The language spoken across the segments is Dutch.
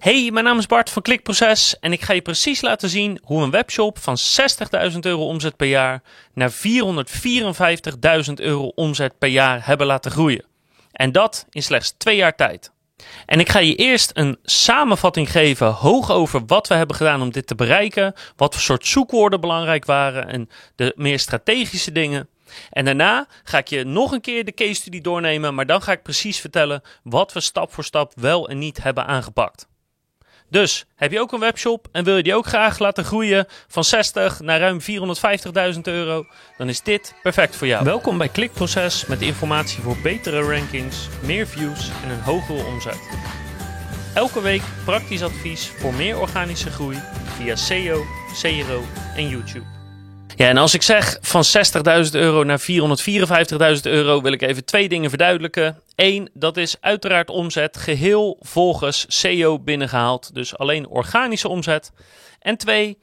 Hey, mijn naam is Bart van Klikproces en ik ga je precies laten zien hoe een webshop van 60.000 euro omzet per jaar naar 454.000 euro omzet per jaar hebben laten groeien. En dat in slechts twee jaar tijd. En ik ga je eerst een samenvatting geven hoog over wat we hebben gedaan om dit te bereiken, wat voor soort zoekwoorden belangrijk waren en de meer strategische dingen. En daarna ga ik je nog een keer de case study doornemen, maar dan ga ik precies vertellen wat we stap voor stap wel en niet hebben aangepakt. Dus heb je ook een webshop en wil je die ook graag laten groeien van 60 naar ruim 450.000 euro, dan is dit perfect voor jou. Welkom bij Klikproces met informatie voor betere rankings, meer views en een hogere omzet. Elke week praktisch advies voor meer organische groei via SEO, CRO en YouTube. Ja, en als ik zeg van 60.000 euro naar 454.000 euro, wil ik even twee dingen verduidelijken. Eén, dat is uiteraard omzet geheel volgens SEO binnengehaald, dus alleen organische omzet. En twee,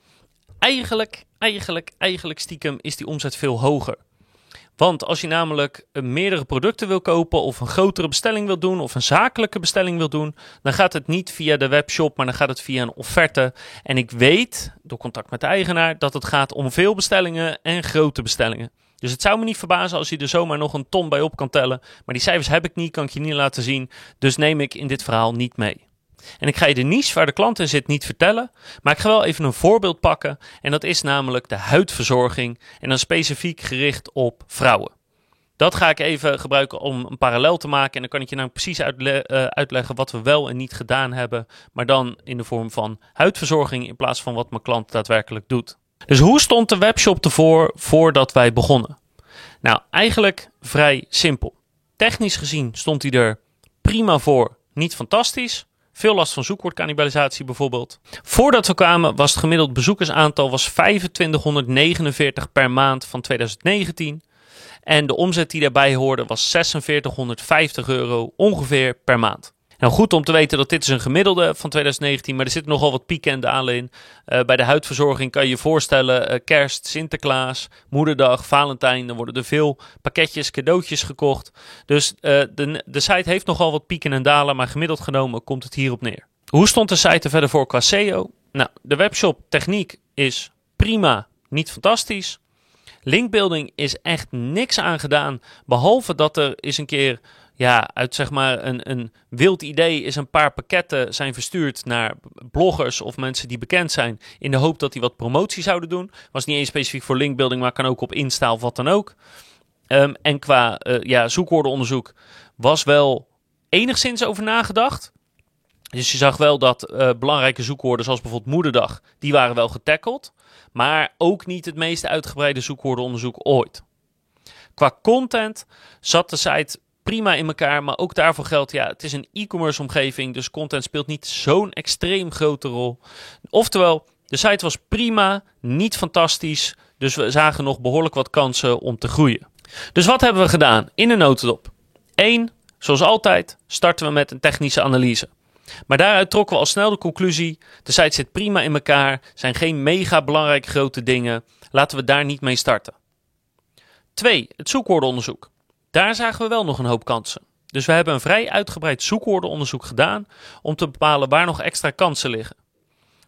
eigenlijk, eigenlijk, eigenlijk stiekem is die omzet veel hoger. Want als je namelijk eh, meerdere producten wil kopen of een grotere bestelling wil doen of een zakelijke bestelling wil doen, dan gaat het niet via de webshop, maar dan gaat het via een offerte. En ik weet door contact met de eigenaar dat het gaat om veel bestellingen en grote bestellingen. Dus het zou me niet verbazen als je er zomaar nog een ton bij op kan tellen. Maar die cijfers heb ik niet, kan ik je niet laten zien. Dus neem ik in dit verhaal niet mee. En ik ga je de niche waar de klant in zit niet vertellen, maar ik ga wel even een voorbeeld pakken. En dat is namelijk de huidverzorging en dan specifiek gericht op vrouwen. Dat ga ik even gebruiken om een parallel te maken. En dan kan ik je nou precies eh, uitleggen wat we wel en niet gedaan hebben. Maar dan in de vorm van huidverzorging in plaats van wat mijn klant daadwerkelijk doet. Dus hoe stond de webshop ervoor voordat wij begonnen? Nou, eigenlijk vrij simpel. Technisch gezien stond hij er prima voor, niet fantastisch. Veel last van zoekwoordkannibalisatie bijvoorbeeld. Voordat we kwamen was het gemiddeld bezoekersaantal was 2549 per maand van 2019. En de omzet die daarbij hoorde was 4650 euro ongeveer per maand. Nou, goed om te weten dat dit is een gemiddelde van 2019, maar er zitten nogal wat pieken en dalen in. Uh, bij de huidverzorging kan je je voorstellen, uh, kerst, Sinterklaas, moederdag, Valentijn, dan worden er veel pakketjes, cadeautjes gekocht. Dus uh, de, de site heeft nogal wat pieken en dalen, maar gemiddeld genomen komt het hierop neer. Hoe stond de site er verder voor qua SEO? Nou, de webshop techniek is prima, niet fantastisch. Linkbuilding is echt niks aan gedaan, behalve dat er eens een keer ja, uit zeg maar een, een wild idee is een paar pakketten zijn verstuurd naar bloggers of mensen die bekend zijn. In de hoop dat die wat promotie zouden doen. Was niet eens specifiek voor linkbuilding, maar kan ook op Insta of wat dan ook. Um, en qua uh, ja, zoekwoordenonderzoek was wel enigszins over nagedacht. Dus je zag wel dat uh, belangrijke zoekwoorden zoals bijvoorbeeld moederdag, die waren wel getackled. Maar ook niet het meest uitgebreide zoekwoordenonderzoek ooit. Qua content zat de site prima in elkaar. Maar ook daarvoor geldt, ja, het is een e-commerce omgeving. Dus content speelt niet zo'n extreem grote rol. Oftewel, de site was prima, niet fantastisch. Dus we zagen nog behoorlijk wat kansen om te groeien. Dus wat hebben we gedaan in een notendop? 1. Zoals altijd starten we met een technische analyse. Maar daaruit trokken we al snel de conclusie: de site zit prima in elkaar, zijn geen mega belangrijke grote dingen. Laten we daar niet mee starten. 2. Het zoekwoordenonderzoek. Daar zagen we wel nog een hoop kansen. Dus we hebben een vrij uitgebreid zoekwoordenonderzoek gedaan om te bepalen waar nog extra kansen liggen.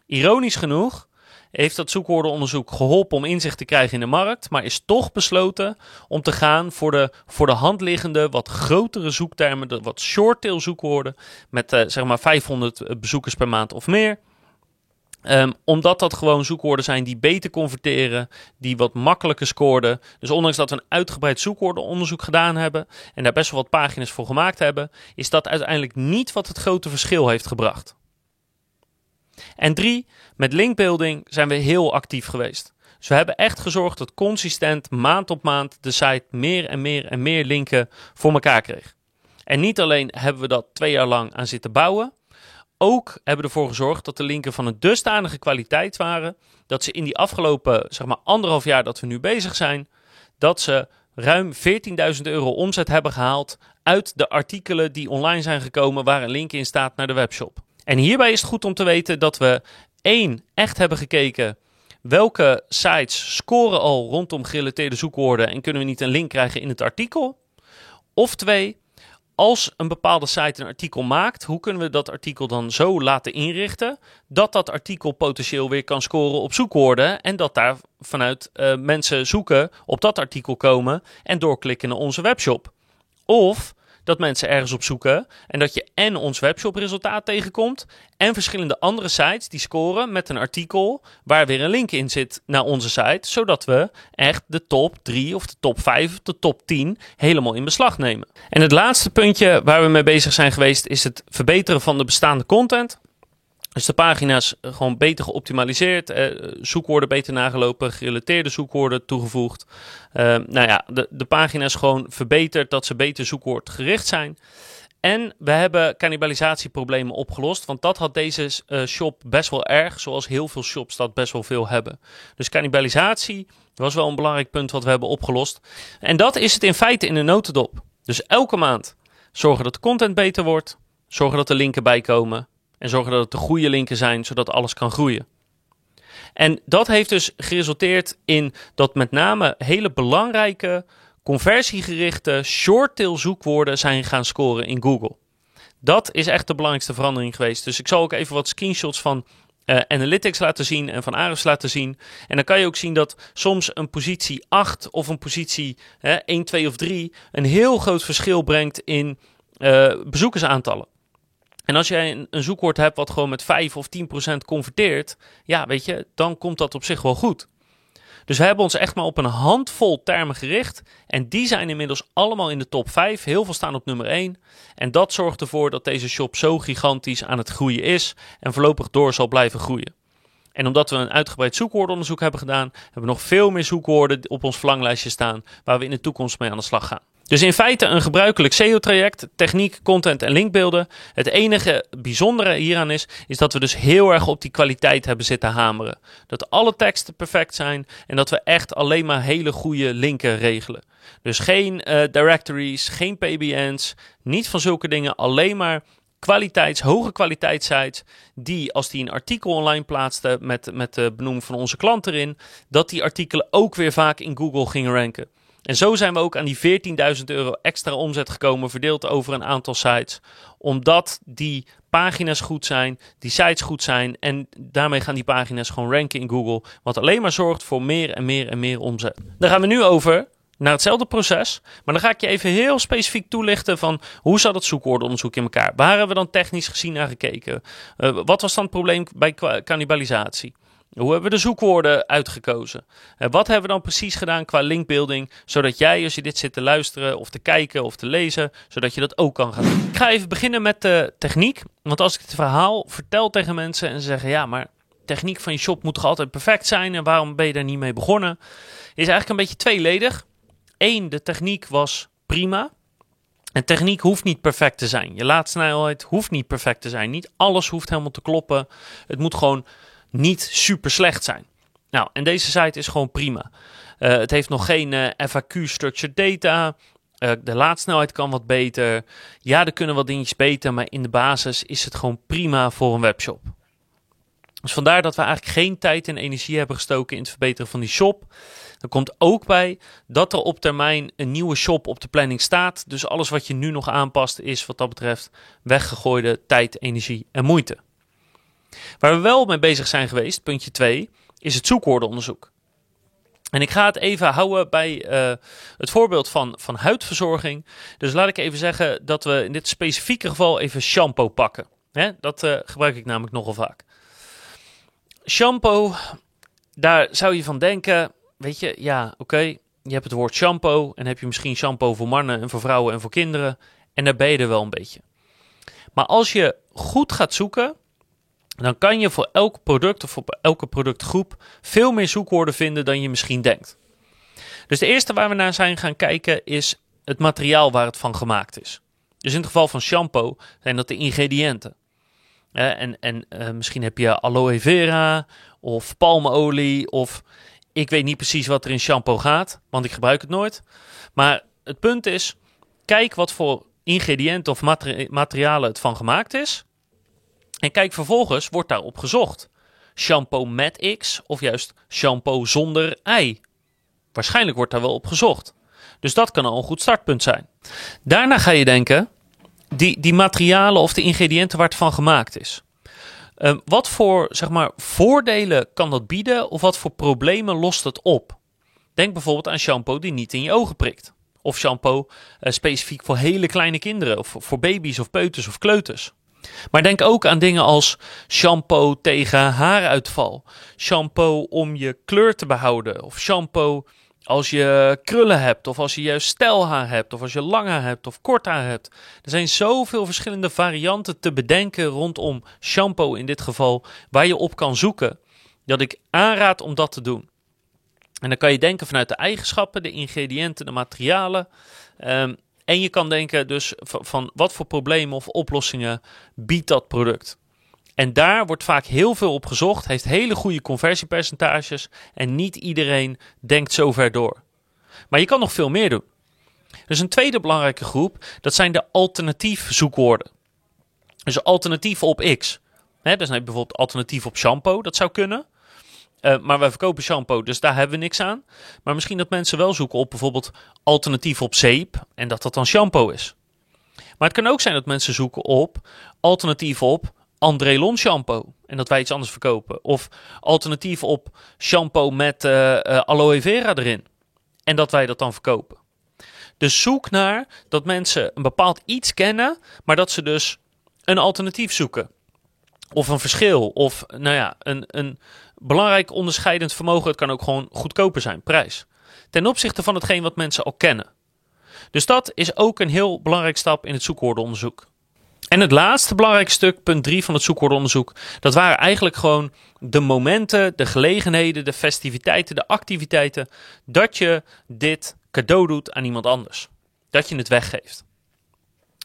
Ironisch genoeg heeft dat zoekwoordenonderzoek geholpen om inzicht te krijgen in de markt, maar is toch besloten om te gaan voor de voor de hand liggende wat grotere zoektermen, de wat short-tail zoekwoorden met uh, zeg maar 500 bezoekers per maand of meer. Um, omdat dat gewoon zoekwoorden zijn die beter converteren, die wat makkelijker scoorden. Dus ondanks dat we een uitgebreid zoekwoordenonderzoek gedaan hebben en daar best wel wat pagina's voor gemaakt hebben, is dat uiteindelijk niet wat het grote verschil heeft gebracht. En drie, met linkbuilding zijn we heel actief geweest. Dus we hebben echt gezorgd dat consistent maand op maand de site meer en meer en meer linken voor elkaar kreeg. En niet alleen hebben we dat twee jaar lang aan zitten bouwen, ook hebben ervoor gezorgd dat de linken van een dusdanige kwaliteit waren. Dat ze in die afgelopen zeg maar, anderhalf jaar dat we nu bezig zijn, dat ze ruim 14.000 euro omzet hebben gehaald uit de artikelen die online zijn gekomen waar een link in staat naar de webshop. En hierbij is het goed om te weten dat we één echt hebben gekeken welke sites scoren al rondom gerelateerde zoekwoorden en kunnen we niet een link krijgen in het artikel. Of twee, als een bepaalde site een artikel maakt, hoe kunnen we dat artikel dan zo laten inrichten dat dat artikel potentieel weer kan scoren op zoekwoorden en dat daar vanuit uh, mensen zoeken op dat artikel komen en doorklikken naar onze webshop. Of dat mensen ergens op zoeken en dat je en ons webshop resultaat tegenkomt en verschillende andere sites die scoren met een artikel waar weer een link in zit naar onze site, zodat we echt de top 3 of de top 5 of de top 10 helemaal in beslag nemen. En het laatste puntje waar we mee bezig zijn geweest is het verbeteren van de bestaande content. Dus de pagina's eh, gewoon beter geoptimaliseerd, eh, zoekwoorden beter nagelopen, gerelateerde zoekwoorden toegevoegd. Uh, nou ja, de, de pagina's gewoon verbeterd, dat ze beter zoekwoordgericht zijn. En we hebben cannibalisatieproblemen opgelost, want dat had deze uh, shop best wel erg, zoals heel veel shops dat best wel veel hebben. Dus cannibalisatie was wel een belangrijk punt wat we hebben opgelost. En dat is het in feite in de notendop. Dus elke maand zorgen dat de content beter wordt, zorgen dat er linken bij komen en zorgen dat het de goede linken zijn, zodat alles kan groeien. En dat heeft dus geresulteerd in dat met name hele belangrijke conversiegerichte short-tail zoekwoorden zijn gaan scoren in Google. Dat is echt de belangrijkste verandering geweest. Dus ik zal ook even wat screenshots van uh, Analytics laten zien en van Ahrefs laten zien. En dan kan je ook zien dat soms een positie 8 of een positie uh, 1, 2 of 3 een heel groot verschil brengt in uh, bezoekersaantallen. En als jij een, zoekwoord hebt wat gewoon met 5 of 10% converteert, ja, weet je, dan komt dat op zich wel goed. Dus we hebben ons echt maar op een handvol termen gericht. En die zijn inmiddels allemaal in de top 5. Heel veel staan op nummer 1. En dat zorgt ervoor dat deze shop zo gigantisch aan het groeien is. En voorlopig door zal blijven groeien. En omdat we een uitgebreid zoekwoordenonderzoek hebben gedaan, hebben we nog veel meer zoekwoorden op ons verlanglijstje staan waar we in de toekomst mee aan de slag gaan. Dus in feite een gebruikelijk SEO-traject, techniek, content en linkbeelden. Het enige bijzondere hieraan is, is dat we dus heel erg op die kwaliteit hebben zitten hameren. Dat alle teksten perfect zijn en dat we echt alleen maar hele goede linken regelen. Dus geen uh, directories, geen PBN's, niet van zulke dingen, alleen maar kwaliteits, hoge kwaliteitssites, die als die een artikel online plaatsten met, met de benoeming van onze klant erin, dat die artikelen ook weer vaak in Google gingen ranken. En zo zijn we ook aan die 14.000 euro extra omzet gekomen, verdeeld over een aantal sites. Omdat die pagina's goed zijn, die sites goed zijn. En daarmee gaan die pagina's gewoon ranken in Google. Wat alleen maar zorgt voor meer en meer en meer omzet. Dan gaan we nu over naar hetzelfde proces. Maar dan ga ik je even heel specifiek toelichten van hoe zat het zoekwoordenonderzoek in elkaar? Waar hebben we dan technisch gezien naar gekeken? Uh, wat was dan het probleem bij cannibalisatie? Hoe hebben we de zoekwoorden uitgekozen? En wat hebben we dan precies gedaan qua linkbuilding, zodat jij, als je dit zit te luisteren of te kijken of te lezen, zodat je dat ook kan gaan doen? Ik ga even beginnen met de techniek, want als ik het verhaal vertel tegen mensen en ze zeggen, ja, maar techniek van je shop moet toch altijd perfect zijn en waarom ben je daar niet mee begonnen? Is eigenlijk een beetje tweeledig. Eén, de techniek was prima. En techniek hoeft niet perfect te zijn. Je laadsnelheid hoeft niet perfect te zijn. Niet alles hoeft helemaal te kloppen. Het moet gewoon niet super slecht zijn. Nou, en deze site is gewoon prima. Uh, het heeft nog geen eh, FAQ structured data. Uh, de laadsnelheid kan wat beter. Ja, er kunnen wat dingetjes beter, maar in de basis is het gewoon prima voor een webshop. Dus vandaar dat we eigenlijk geen tijd en energie hebben gestoken in het verbeteren van die shop. Er komt ook bij dat er op termijn een nieuwe shop op de planning staat. Dus alles wat je nu nog aanpast is wat dat betreft weggegooide tijd, energie en moeite. Waar we wel mee bezig zijn geweest, puntje 2, is het zoekwoordenonderzoek. En ik ga het even houden bij uh, het voorbeeld van, van huidverzorging. Dus laat ik even zeggen dat we in dit specifieke geval even shampoo pakken. Dat uh, gebruik ik namelijk nogal vaak. Shampoo, daar zou je van denken, weet je, ja, oké, je hebt het woord shampoo en heb je misschien shampoo voor mannen en voor vrouwen en voor kinderen. En daar ben je er wel een beetje. Maar als je goed gaat zoeken, dan kan je voor elk product of voor elke productgroep veel meer zoekwoorden vinden dan je misschien denkt. Dus de eerste waar we naar zijn gaan kijken is het materiaal waar het van gemaakt is. Dus in het geval van shampoo zijn dat de ingrediënten. En en uh, misschien heb je aloe vera of palmolie of ik weet niet precies wat er in shampoo gaat, want ik gebruik het nooit. Maar het punt is, kijk wat voor ingrediënten of materialen het van gemaakt is. En kijk vervolgens, wordt daarop gezocht. Shampoo met X of juist shampoo zonder ei. Waarschijnlijk wordt daar wel op gezocht. Dus dat kan al een goed startpunt zijn. Daarna ga je denken, die, die materialen of de ingrediënten waar het van gemaakt is. Ehm, wat voor zeg maar, voordelen kan dat bieden of wat voor problemen lost het op? Denk bijvoorbeeld aan shampoo die niet in je ogen prikt. Of shampoo uh, specifiek voor hele kleine kinderen, of voor baby's of peuters of kleuters. Maar denk ook aan dingen als shampoo tegen haaruitval, shampoo om je kleur te behouden, of shampoo als je krullen hebt, of als je juist stijlhaar hebt, of als je lang haar hebt of kort haar hebt. Er zijn zoveel verschillende varianten te bedenken rondom shampoo in dit geval, waar je op kan zoeken, dat ik aanraad om dat te doen. En dan kan je denken vanuit de eigenschappen, de ingrediënten, de materialen. Um, en je kan denken dus van wat voor problemen of oplossingen biedt dat product. En daar wordt vaak heel veel op gezocht, heeft hele goede conversiepercentages en niet iedereen denkt zo ver door. Maar je kan nog veel meer doen. Dus een tweede belangrijke groep, dat zijn de alternatief zoekwoorden. Dus alternatief op X. He, dus bijvoorbeeld alternatief op shampoo, dat zou kunnen. Uh, maar wij verkopen shampoo, dus daar hebben we niks aan. Maar misschien dat mensen wel zoeken op bijvoorbeeld alternatief op zeep en dat dat dan shampoo is. Maar het kan ook zijn dat mensen zoeken op alternatief op André Lon shampoo en dat wij iets anders verkopen. Of alternatief op shampoo met uh, aloe vera erin en dat wij dat dan verkopen. Dus zoek naar dat mensen een bepaald iets kennen, maar dat ze dus een alternatief zoeken. Of een verschil, of nou ja, een, een, belangrijk onderscheidend vermogen. Het kan ook gewoon goedkoper zijn, prijs. Ten opzichte van hetgeen wat mensen al kennen. Dus dat is ook een heel belangrijk stap in het zoekwoordenonderzoek. En het laatste belangrijke stuk, punt 3 van het zoekwoordenonderzoek, dat waren eigenlijk gewoon de momenten, de gelegenheden, de festiviteiten, de activiteiten, dat je dit cadeau doet aan iemand anders. Dat je het weggeeft.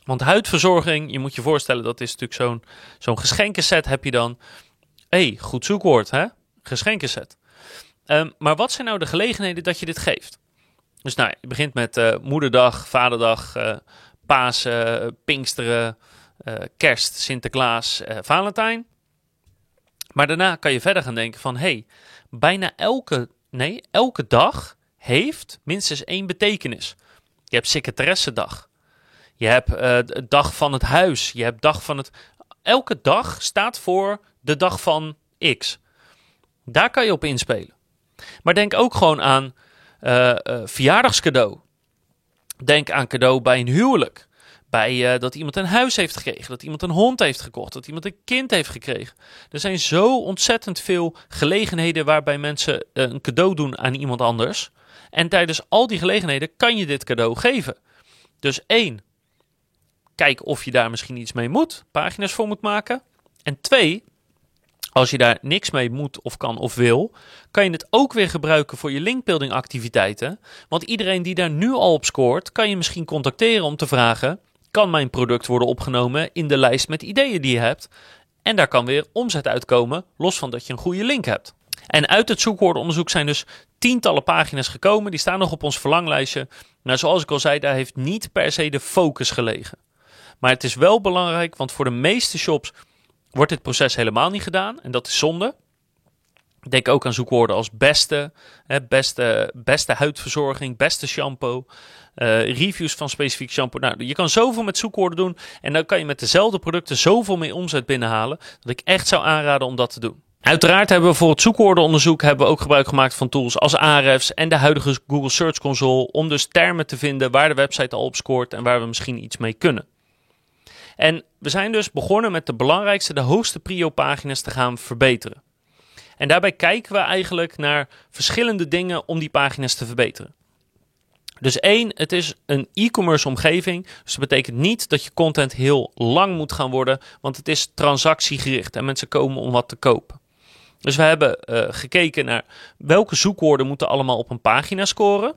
Want huidverzorging, je moet je voorstellen, dat is natuurlijk zo'n zo'n geschenkenset heb je dan. Hey, goed zoekwoord hè? geschenken zet. Ehm, maar wat zijn nou de gelegenheden dat je dit geeft? Dus nou, je begint met uh, moederdag, vaderdag, uh, Pasen, Pinksteren, Kerst, Sinterklaas, Valentijn. Maar daarna kan je verder gaan denken van, hey, bijna elke, nee, elke dag heeft minstens één betekenis. Je hebt secretaressendag. Je hebt de dag van het huis. Je hebt dag van het... Elke dag staat voor de dag van X. Daar kan je op inspelen. Maar denk ook gewoon aan uh, uh, verjaardagscadeau. Denk aan cadeau bij een huwelijk. Bij uh, dat iemand een huis heeft gekregen, dat iemand een hond heeft gekocht, dat iemand een kind heeft gekregen. Er zijn zo ontzettend veel gelegenheden waarbij mensen een cadeau doen aan iemand anders. En tijdens al die gelegenheden kan je dit cadeau geven. Dus één, kijk of je daar misschien iets mee moet, pagina's voor moet maken. En twee, als je daar niks mee moet of kan of wil, kan je het ook weer gebruiken voor je linkbuilding activiteiten. Want iedereen die daar nu al op scoort, kan je misschien contacteren om te vragen: kan mijn product worden opgenomen in de lijst met ideeën die je hebt? En daar kan weer omzet uitkomen, los van dat je een goede link hebt. En uit het zoekwoordenonderzoek zijn dus tientallen pagina's gekomen. Die staan nog op ons verlanglijstje. Nou, zoals ik al zei, daar heeft niet per se de focus gelegen. Maar het is wel belangrijk, want voor de meeste shops wordt dit proces helemaal niet gedaan. En dat is zonde. Denk ook aan zoekwoorden als beste, hè, beste, beste huidverzorging, beste shampoo, uh, reviews van specifiek shampoo. Nou, je kan zoveel met zoekwoorden doen en dan kan je met dezelfde producten zoveel meer omzet binnenhalen dat ik echt zou aanraden om dat te doen. Uiteraard hebben we voor het zoekwoordenonderzoek hebben we ook gebruik gemaakt van tools als Ahrefs en de huidige Google Search Console om dus termen te vinden waar de website al op scoort en waar we misschien iets mee kunnen. En we zijn dus begonnen met de belangrijkste, de hoogste prio-pagina's te gaan verbeteren. En daarbij kijken we eigenlijk naar verschillende dingen om die pagina's te verbeteren. Dus één, het is een e-commerce omgeving. Dus dat betekent niet dat je content heel lang moet gaan worden, want het is transactiegericht en mensen komen om wat te kopen. Dus we hebben uh, gekeken naar welke zoekwoorden moeten allemaal op een pagina scoren.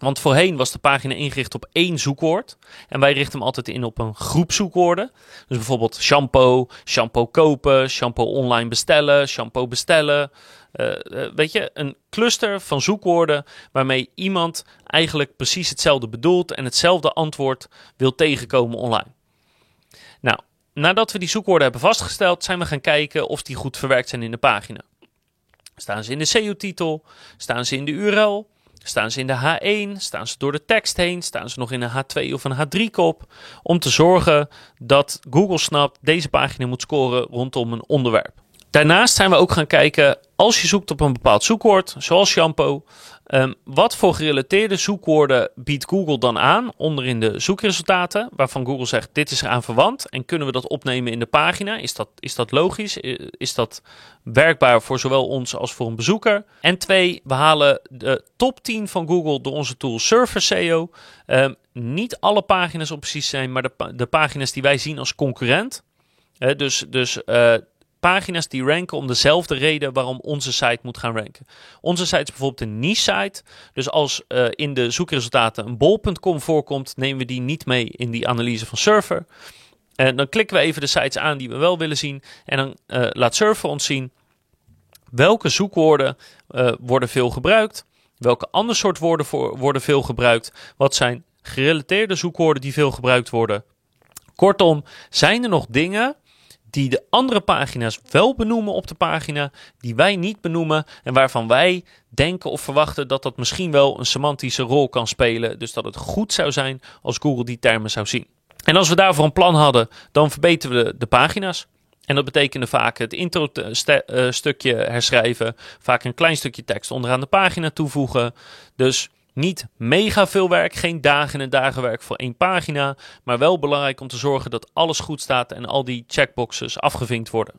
Want voorheen was de pagina ingericht op één zoekwoord. En wij richten hem altijd in op een groep zoekwoorden. Dus bijvoorbeeld shampoo, shampoo kopen, shampoo online bestellen, shampoo bestellen. Uh, weet je, een cluster van zoekwoorden waarmee iemand eigenlijk precies hetzelfde bedoelt en hetzelfde antwoord wil tegenkomen online. Nou, nadat we die zoekwoorden hebben vastgesteld, zijn we gaan kijken of die goed verwerkt zijn in de pagina. Staan ze in de SEO-titel? Staan ze in de URL? Staan ze in de H1? Staan ze door de tekst heen? Staan ze nog in een H2 of een H3-kop? Om te zorgen dat Google snapt deze pagina moet scoren rondom een onderwerp. Daarnaast zijn we ook gaan kijken, als je zoekt op een bepaald zoekwoord, zoals shampoo, um, wat voor gerelateerde zoekwoorden biedt Google dan aan onderin de zoekresultaten, waarvan Google zegt dit is eraan verwant en kunnen we dat opnemen in de pagina? Is dat, is dat logisch? Is dat werkbaar voor zowel ons als voor een bezoeker? En twee, we halen de top 10 van Google door onze tool Surfer SEO. Um, niet alle pagina's op precies zijn, maar de, de pagina's die wij zien als concurrent. dus dus uh, pagina's die ranken om dezelfde reden waarom onze site moet gaan ranken. Onze site is bijvoorbeeld een niche site. Dus als uh, in de zoekresultaten een bol.com voorkomt, nemen we die niet mee in die analyse van Surfer. En dan klikken we even de sites aan die we wel willen zien. En dan uh, laat Surfer ons zien welke zoekwoorden worden veel gebruikt. Welke ander soort woorden voor, worden veel gebruikt. Wat zijn gerelateerde zoekwoorden die veel gebruikt worden. Kortom, zijn er nog dingen die de andere pagina's wel benoemen op de pagina, die wij niet benoemen en waarvan wij denken of verwachten dat dat misschien wel een semantische rol kan spelen. Dus dat het goed zou zijn als Google die termen zou zien. En als we daarvoor een plan hadden, dan verbeteren we de pagina's. En dat betekende vaak het intro-stukje herschrijven, vaak een klein stukje tekst onderaan de pagina toevoegen. Dus niet mega veel werk, geen dagen en dagen werk voor één pagina, maar wel belangrijk om te zorgen dat alles goed staat en al die checkboxes afgevinkt worden.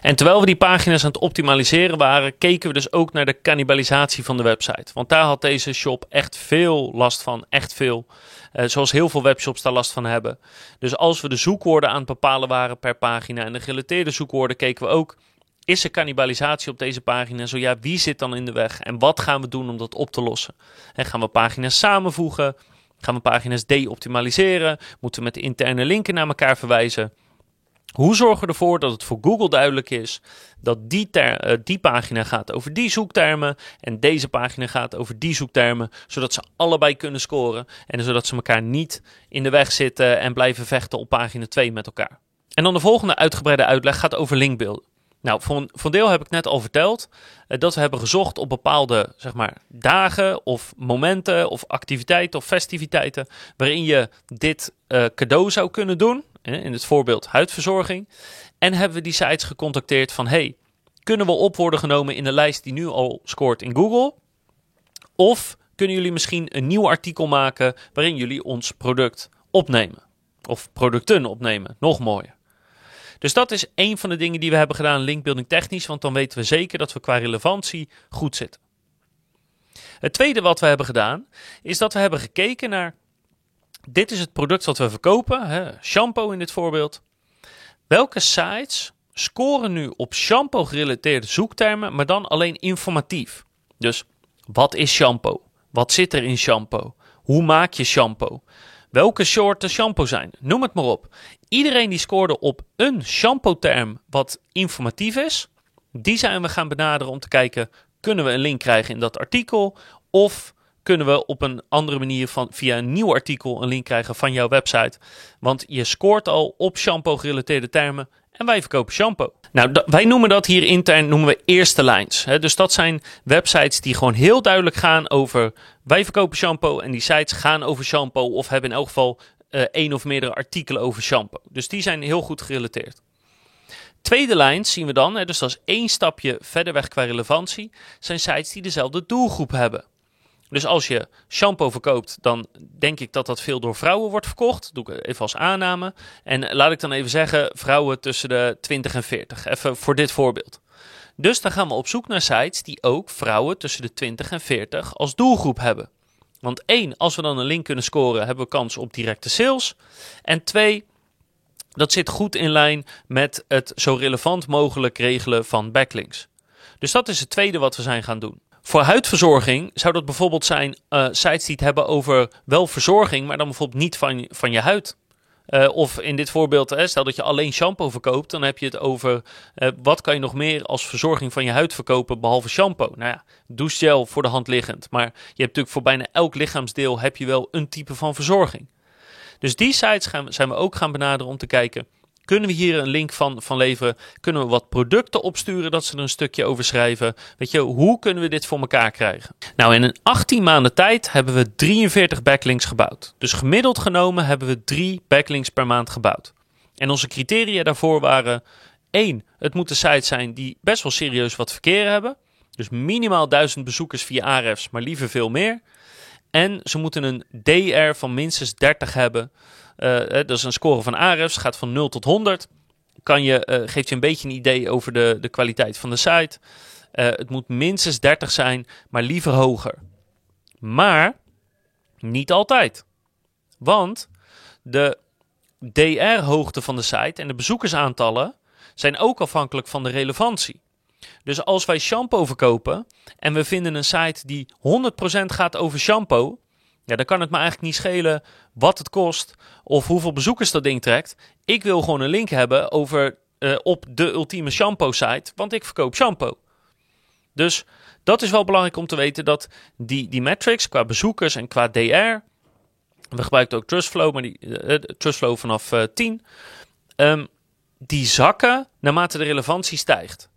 En terwijl we die pagina's aan het optimaliseren waren, keken we dus ook naar de cannibalisatie van de website. Want daar had deze shop echt veel last van, echt veel. Uh, zoals heel veel webshops daar last van hebben. Dus als we de zoekwoorden aan het bepalen waren per pagina en de gerelateerde zoekwoorden, keken we ook is er cannibalisatie op deze pagina? Zo ja, wie zit dan in de weg? En wat gaan we doen om dat op te lossen? En gaan we pagina's samenvoegen? Gaan we pagina's de-optimaliseren? Moeten we met interne linken naar elkaar verwijzen? Hoe zorgen we ervoor dat het voor Google duidelijk is dat die, uh, die pagina gaat over die zoektermen en deze pagina gaat over die zoektermen, zodat ze allebei kunnen scoren en zodat ze elkaar niet in de weg zitten en blijven vechten op pagina 2 met elkaar. En dan de volgende uitgebreide uitleg gaat over linkbeelden. Nou, voor een, deel heb ik net al verteld uh, dat we hebben gezocht op bepaalde zeg maar, dagen of momenten of activiteiten of festiviteiten waarin je dit uh, cadeau zou kunnen doen. In het voorbeeld huidverzorging. En hebben we die sites gecontacteerd van hey, kunnen we op worden genomen in de lijst die nu al scoort in Google? Of kunnen jullie misschien een nieuw artikel maken waarin jullie ons product opnemen? Of producten opnemen, nog mooier. Dus dat is een van de dingen die we hebben gedaan linkbuilding technisch, want dan weten we zeker dat we qua relevantie goed zitten. Het tweede wat we hebben gedaan, is dat we hebben gekeken naar, dit is het product wat we verkopen, hè, shampoo in dit voorbeeld. Welke sites scoren nu op shampoo gerelateerde zoektermen, maar dan alleen informatief? Dus wat is shampoo? Wat zit er in shampoo? Hoe maak je shampoo? Welke soorten shampoo zijn? Noem het maar op. Iedereen die scoorde op een shampoo-term wat informatief is, die zijn we gaan benaderen om te kijken: kunnen we een link krijgen in dat artikel? Of kunnen we op een andere manier van, via een nieuw artikel een link krijgen van jouw website? Want je scoort al op shampoo-gerelateerde termen en wij verkopen shampoo. Nou, wij noemen dat hier intern noemen we eerste lijns. Dus dat zijn websites die gewoon heel duidelijk gaan over wij verkopen shampoo en die sites gaan over shampoo of hebben in elk geval uh, één of meerdere artikelen over shampoo. Dus die zijn heel goed gerelateerd. Tweede lijn zien we dan, dus dat is één stapje verder weg qua relevantie, zijn sites die dezelfde doelgroep hebben. Dus als je shampoo verkoopt, dan denk ik dat dat veel door vrouwen wordt verkocht. Doe ik even als aanname. En laat ik dan even zeggen, vrouwen tussen de 20 en 40. Even voor dit voorbeeld. Dus dan gaan we op zoek naar sites die ook vrouwen tussen de 20 en 40 als doelgroep hebben. Want één, als we dan een link kunnen scoren, hebben we kans op directe sales. En twee, dat zit goed in lijn met het zo relevant mogelijk regelen van backlinks. Dus dat is het tweede wat we zijn gaan doen. Voor huidverzorging zou dat bijvoorbeeld zijn uh, sites die het hebben over wel verzorging, maar dan bijvoorbeeld niet van, van je huid. Uh, of in dit voorbeeld, hè, stel dat je alleen shampoo verkoopt, dan heb je het over uh, wat kan je nog meer als verzorging van je huid verkopen behalve shampoo. Nou ja, douchegel voor de hand liggend. Maar je hebt natuurlijk voor bijna elk lichaamsdeel heb je wel een type van verzorging. Dus die sites gaan, zijn we ook gaan benaderen om te kijken, Kunnen we hier een link van, van leveren? Kunnen we wat producten opsturen dat ze er een stukje over schrijven? Weet je, hoe kunnen we dit voor elkaar krijgen? Nou, in een 18 maanden tijd hebben we 43 backlinks gebouwd. Dus gemiddeld genomen hebben we 3 backlinks per maand gebouwd. En onze criteria daarvoor waren: 1. Het moet een site zijn die best wel serieus wat verkeer hebben. Dus minimaal 1000 bezoekers via Ahrefs, maar liever veel meer. En ze moeten een DR van minstens 30 hebben. Uh, dat is een score van Ahrefs, gaat van 0 tot 100. Kan je, uh, geeft je een beetje een idee over de, de kwaliteit van de site. Uh, het moet minstens 30 zijn, maar liever hoger. Maar niet altijd. Want de DR-hoogte van de site en de bezoekersaantallen zijn ook afhankelijk van de relevantie. Dus als wij shampoo verkopen en we vinden een site die 100% gaat over shampoo, ja, dan kan het me eigenlijk niet schelen wat het kost of hoeveel bezoekers dat ding trekt. Ik wil gewoon een link hebben over uh, op de ultieme shampoo site, want ik verkoop shampoo. Dus dat is wel belangrijk om te weten dat die, die metrics qua bezoekers en qua DR. We gebruiken ook Trustflow, maar die uh, Trustflow vanaf uh, 10. Um, die zakken naarmate de relevantie stijgt.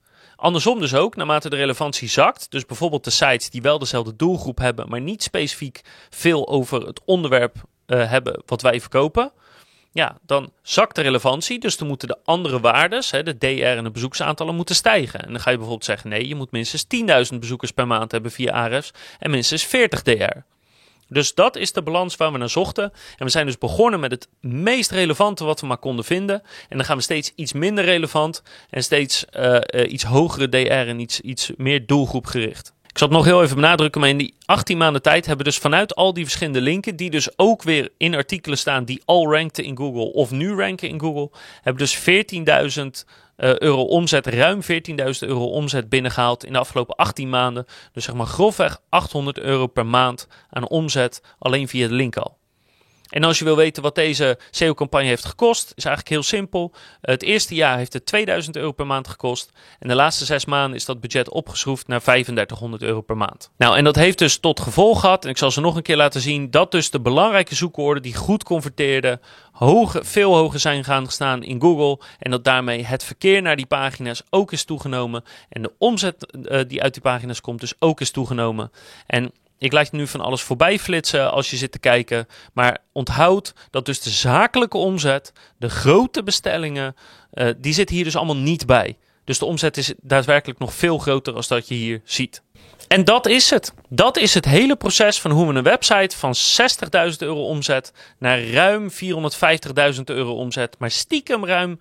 Andersom dus ook, naarmate de relevantie zakt. Dus bijvoorbeeld de sites die wel dezelfde doelgroep hebben, maar niet specifiek veel over het onderwerp uh, hebben wat wij verkopen. Ja, dan zakt de relevantie. Dus dan moeten de andere waardes, de DR en de bezoeksaantallen, moeten stijgen. En dan ga je bijvoorbeeld zeggen: nee, je moet minstens 10.000 bezoekers per maand hebben via Ahrefs en minstens 40 DR. Dus dat is de balans waar we naar zochten. En we zijn dus begonnen met het meest relevante wat we maar konden vinden. En dan gaan we steeds iets minder relevant en steeds uh, uh, iets hogere DR en iets, iets meer doelgroepgericht. Ik zal het nog heel even benadrukken, maar in die 18 maanden tijd hebben we dus vanuit al die verschillende linken, die dus ook weer in artikelen staan die al rankten in Google of nu ranken in Google, hebben dus 14.000 uh, euro omzet, ruim 14.000 euro omzet binnengehaald in de afgelopen 18 maanden. Dus zeg maar grofweg 800 euro per maand aan omzet alleen via de link al. En als je wil weten wat deze SEO-campagne heeft gekost, is eigenlijk heel simpel. Het eerste jaar heeft het 2000 euro per maand gekost. En de laatste zes maanden is dat budget opgeschroefd naar 3500 euro per maand. Nou, en dat heeft dus tot gevolg gehad, en ik zal ze nog een keer laten zien, dat dus de belangrijke zoekwoorden die goed converteerden, veel hoger zijn gaan staan in Google. En dat daarmee het verkeer naar die pagina's ook is toegenomen. En de omzet uh, die uit die pagina's komt dus ook is toegenomen. En ik laat je nu van alles voorbij flitsen als je zit te kijken. Maar onthoud dat dus de zakelijke omzet, de grote bestellingen, uh, die zitten hier dus allemaal niet bij. Dus de omzet is daadwerkelijk nog veel groter als dat je hier ziet. En dat is het. Dat is het hele proces van hoe we een website van 60.000 euro omzet naar ruim 450.000 euro omzet, maar stiekem ruim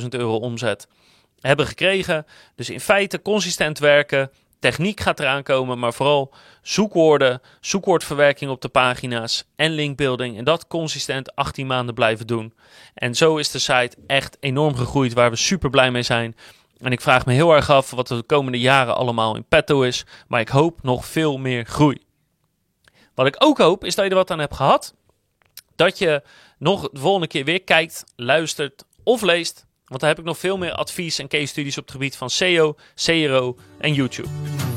550.000 euro omzet hebben gekregen. Dus in feite consistent werken, Techniek gaat eraan komen, maar vooral zoekwoorden, zoekwoordverwerking op de pagina's en linkbuilding. En dat consistent 18 maanden blijven doen. En zo is de site echt enorm gegroeid, waar we super blij mee zijn. En ik vraag me heel erg af wat de komende jaren allemaal in petto is. Maar ik hoop nog veel meer groei. Wat ik ook hoop is dat je er wat aan hebt gehad. Dat je nog de volgende keer weer kijkt, luistert of leest want daar heb ik nog veel meer advies en case studies op het gebied van SEO, CRO en YouTube.